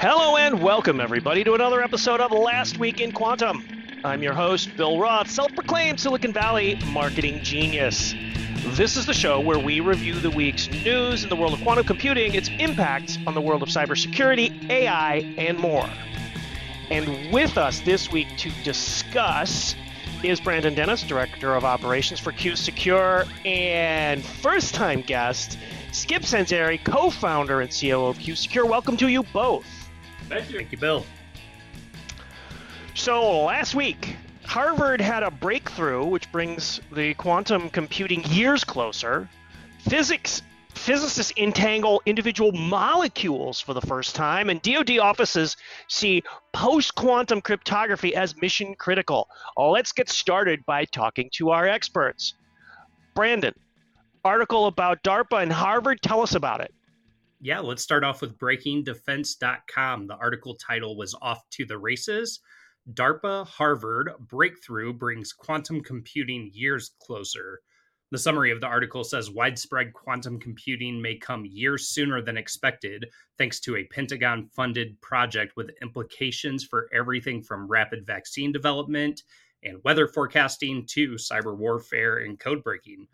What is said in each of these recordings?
Hello and welcome, everybody, to another episode of Last Week in Quantum. I'm your host, Bill Roth, self proclaimed Silicon Valley marketing genius. This is the show where we review the week's news in the world of quantum computing, its impact on the world of cybersecurity, AI, and more. And with us this week to discuss is Brandon Dennis, Director of Operations for QuSecure, and first time guest, Skip Sanzeri, co founder and COO of QuSecure. Welcome to you both. Thank you. Thank you, Bill. So last week, Harvard had a breakthrough which brings the quantum computing years closer. Physics physicists entangle individual molecules for the first time, and DoD offices see post quantum cryptography as mission critical. Let's get started by talking to our experts. Brandon, article about DARPA and Harvard, tell us about it. Yeah, let's start off with breakingdefense.com. The article title was Off to the Races. DARPA Harvard breakthrough brings quantum computing years closer. The summary of the article says widespread quantum computing may come years sooner than expected, thanks to a Pentagon funded project with implications for everything from rapid vaccine development and weather forecasting to cyber warfare and code breaking.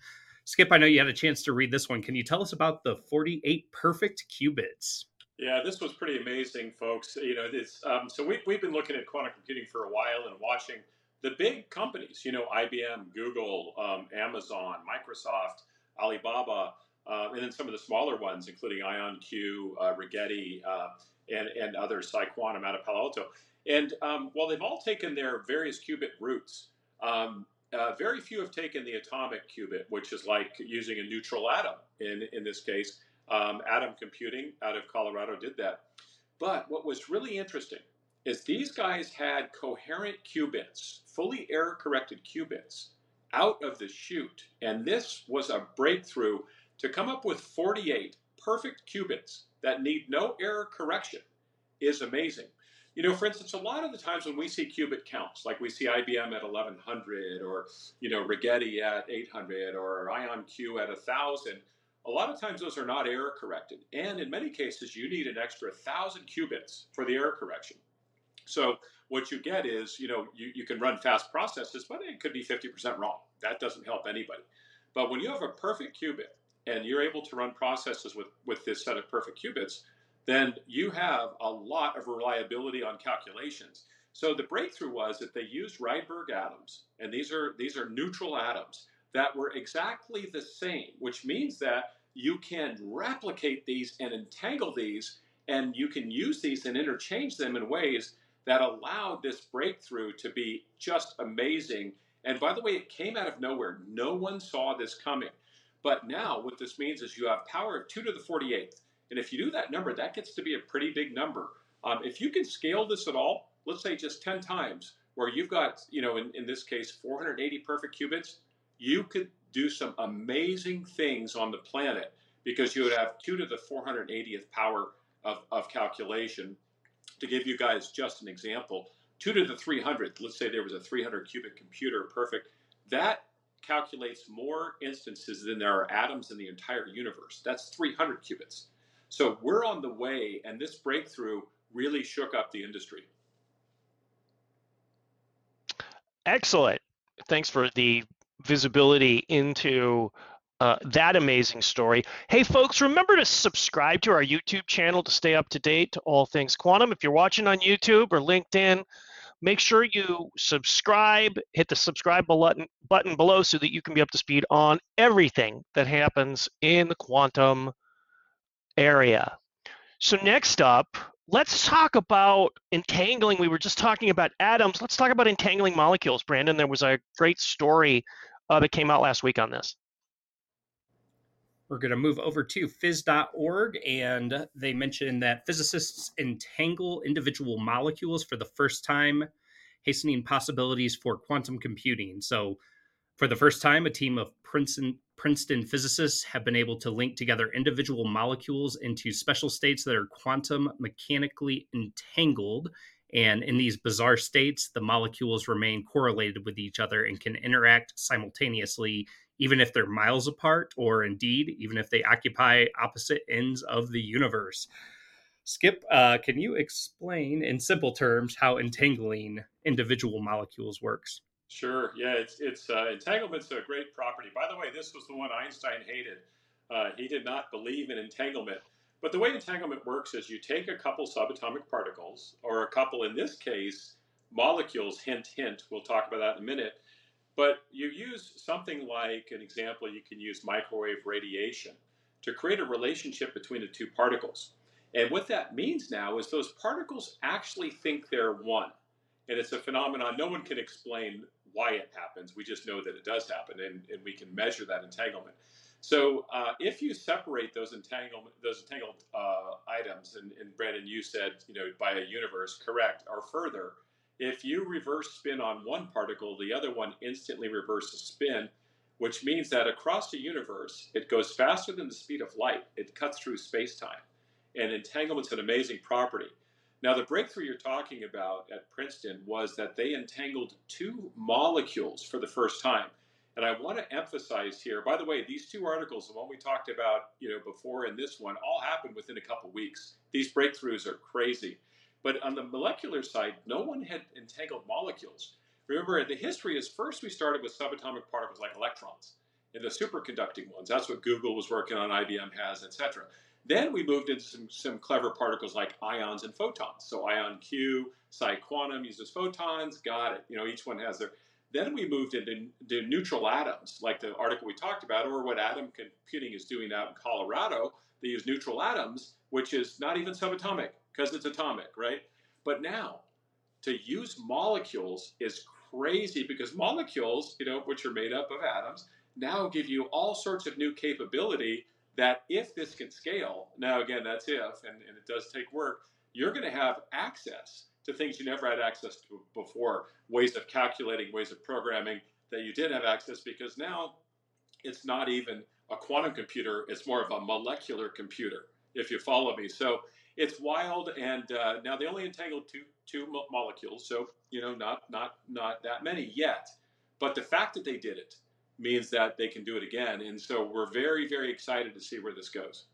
Skip, I know you had a chance to read this one. Can you tell us about the 48 perfect qubits? Yeah, this was pretty amazing, folks. You know, this. Um, so we, we've been looking at quantum computing for a while and watching the big companies. You know, IBM, Google, um, Amazon, Microsoft, Alibaba, uh, and then some of the smaller ones, including IonQ, uh, Rigetti, uh, and and others, PsiQuantum out of Palo Alto. And um, while they've all taken their various qubit routes, um, uh, very few have taken the atomic qubit, which is like using a neutral atom. In in this case, um, Atom Computing out of Colorado did that. But what was really interesting is these guys had coherent qubits, fully error corrected qubits, out of the chute, and this was a breakthrough to come up with 48 perfect qubits that need no error correction is amazing. You know, for instance, a lot of the times when we see qubit counts, like we see IBM at 1100 or, you know, Rigetti at 800 or IonQ at 1000, a lot of times those are not error corrected. And in many cases, you need an extra 1000 qubits for the error correction. So what you get is, you know, you, you can run fast processes, but it could be 50% wrong. That doesn't help anybody. But when you have a perfect qubit and you're able to run processes with, with this set of perfect qubits, then you have a lot of reliability on calculations. So the breakthrough was that they used Rydberg atoms, and these are these are neutral atoms that were exactly the same, which means that you can replicate these and entangle these, and you can use these and interchange them in ways that allowed this breakthrough to be just amazing. And by the way, it came out of nowhere. No one saw this coming. But now, what this means is you have power of 2 to the 48th. And if you do that number, that gets to be a pretty big number. Um, if you can scale this at all, let's say just 10 times, where you've got, you know, in, in this case, 480 perfect qubits, you could do some amazing things on the planet because you would have 2 to the 480th power of, of calculation. To give you guys just an example, 2 to the 300th, let's say there was a 300 qubit computer, perfect, that calculates more instances than there are atoms in the entire universe. That's 300 qubits. So we're on the way, and this breakthrough really shook up the industry. Excellent. Thanks for the visibility into uh, that amazing story. Hey, folks, remember to subscribe to our YouTube channel to stay up to date to all things quantum. If you're watching on YouTube or LinkedIn, make sure you subscribe, hit the subscribe button, button below so that you can be up to speed on everything that happens in the quantum area. So next up, let's talk about entangling. We were just talking about atoms. Let's talk about entangling molecules. Brandon, there was a great story uh, that came out last week on this. We're going to move over to phys.org, and they mentioned that physicists entangle individual molecules for the first time, hastening possibilities for quantum computing. So, for the first time, a team of Princeton, Princeton physicists have been able to link together individual molecules into special states that are quantum mechanically entangled. And in these bizarre states, the molecules remain correlated with each other and can interact simultaneously, even if they're miles apart, or indeed, even if they occupy opposite ends of the universe. Skip, uh, can you explain in simple terms how entangling individual molecules works? Sure. Yeah, it's it's uh, entanglement's a great property. By the way, this was the one Einstein hated. Uh, he did not believe in entanglement. But the way entanglement works is you take a couple subatomic particles, or a couple, in this case, molecules. Hint, hint. We'll talk about that in a minute. But you use something like an example. You can use microwave radiation to create a relationship between the two particles. And what that means now is those particles actually think they're one. And it's a phenomenon no one can explain why it happens. We just know that it does happen, and, and we can measure that entanglement. So uh, if you separate those entanglement, those entangled uh, items, and, and Brandon, you said, you know, by a universe, correct, or further, if you reverse spin on one particle, the other one instantly reverses spin, which means that across the universe, it goes faster than the speed of light. It cuts through space-time. And entanglement's an amazing property. Now, the breakthrough you're talking about at Princeton was that they entangled two molecules for the first time. And I want to emphasize here, by the way, these two articles, the one we talked about, you know, before and this one, all happened within a couple weeks. These breakthroughs are crazy. But on the molecular side, no one had entangled molecules. Remember, the history is first we started with subatomic particles like electrons and the superconducting ones. That's what Google was working on, IBM has, etc. Then we moved into some, some clever particles like ions and photons. So IonQ, PsiQuantum uses photons, got it. You know, each one has their. Then we moved into, into neutral atoms, like the article we talked about, or what Atom Computing is doing out in Colorado. They use neutral atoms, which is not even subatomic because it's atomic, right? But now, to use molecules is crazy because molecules, you know, which are made up of atoms, now give you all sorts of new capability that if this can scale, now again, that's if, and, and it does take work, you're going to have access to things you never had access to before, ways of calculating, ways of programming that you did have access because now it's not even a quantum computer, it's more of a molecular computer, if you follow me. So it's wild, and uh, now they only entangled two two mo- molecules, so you know not not not that many yet. But the fact that they did it means that they can do it again, and so we're very very excited to see where this goes.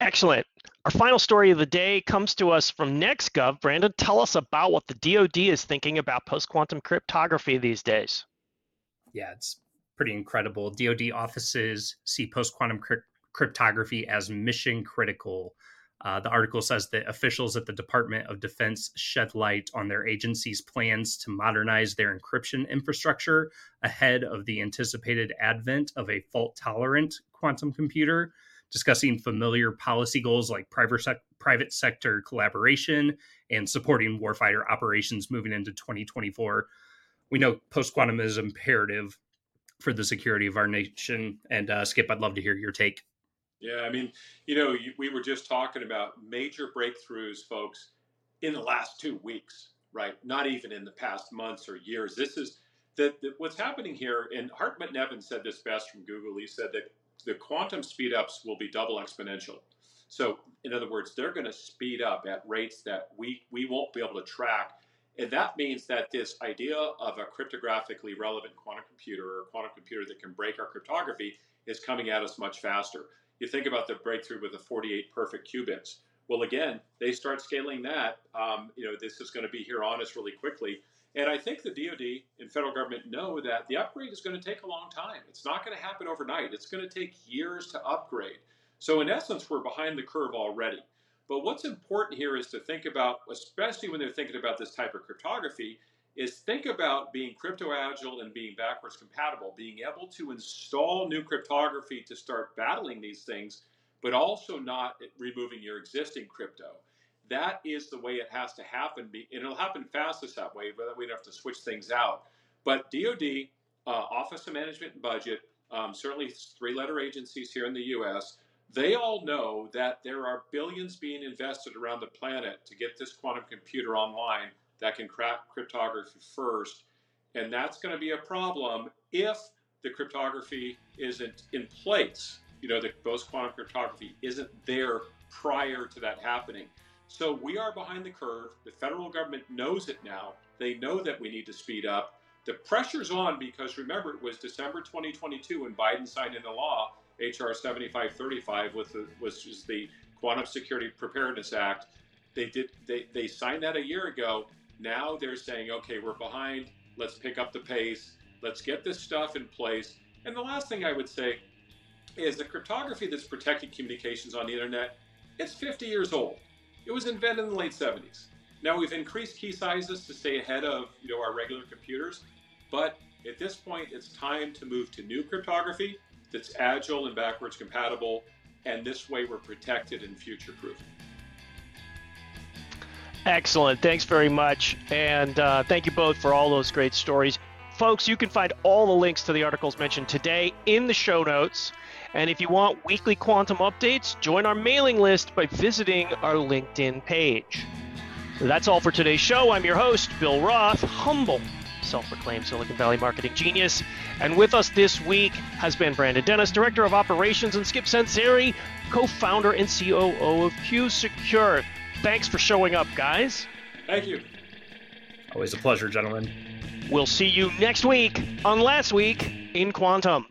Excellent. Our final story of the day comes to us from NextGov. Brandon, tell us about what the DoD is thinking about post-quantum cryptography these days. Yeah, it's pretty incredible. DoD offices see post-quantum cryptography cryptography as mission critical. Uh, the article says that officials at the Department of Defense shed light on their agency's plans to modernize their encryption infrastructure ahead of the anticipated advent of a fault tolerant quantum computer, discussing familiar policy goals like private, sec- private sector collaboration and supporting warfighter operations moving into 2024. We know post quantum is imperative for the security of our nation. And uh, Skip, I'd love to hear your take. Yeah, I mean, you know, we were just talking about major breakthroughs, folks, in the last two weeks, right? Not even in the past months or years. This is that what's happening here, and Hartmut Neven said this best from Google. He said that the quantum speedups will be double exponential. So, in other words, they're going to speed up at rates that we, we won't be able to track. And that means that this idea of a cryptographically relevant quantum computer or a quantum computer that can break our cryptography is coming at us much faster. You think about the breakthrough with the 48 perfect qubits. Well, again, they start scaling that. Um, you know, this is going to be here on us really quickly. And I think the DoD and federal government know that the upgrade is going to take a long time. It's not going to happen overnight. It's going to take years to upgrade. So, in essence, we're behind the curve already. But what's important here is to think about, especially when they're thinking about this type of cryptography, is think about being crypto agile and being backwards compatible, being able to install new cryptography to start battling these things, but also not removing your existing crypto. That is the way it has to happen, and it'll happen fastest that way, but we don't have to switch things out. But DoD, uh, Office of Management and Budget, um, certainly three-letter agencies here in the U.S., they all know that there are billions being invested around the planet to get this quantum computer online that can crack cryptography first. And that's going to be a problem if the cryptography isn't in place. You know, the post quantum cryptography isn't there prior to that happening. So we are behind the curve. The federal government knows it now. They know that we need to speed up. The pressure's on because remember, it was December 2022 when Biden signed into law HR 7535, with the, which is the Quantum Security Preparedness Act. They did they, they signed that a year ago. Now they're saying, okay, we're behind. Let's pick up the pace. Let's get this stuff in place. And the last thing I would say is the cryptography that's protecting communications on the internet, it's 50 years old. It was invented in the late 70s. Now we've increased key sizes to stay ahead of you know our regular computers, but at this point it's time to move to new cryptography that's agile and backwards compatible, and this way we're protected and future proof. Excellent. Thanks very much. And uh, thank you both for all those great stories. Folks, you can find all the links to the articles mentioned today in the show notes. And if you want weekly quantum updates, join our mailing list by visiting our LinkedIn page. That's all for today's show. I'm your host, Bill Roth, humble self proclaimed Silicon Valley marketing genius. And with us this week has been Brandon Dennis, Director of Operations, and Skip Sanzeri, co founder and COO of QuSecure. Thanks for showing up, guys. Thank you. Always a pleasure, gentlemen. We'll see you next week on Last Week in Quantum.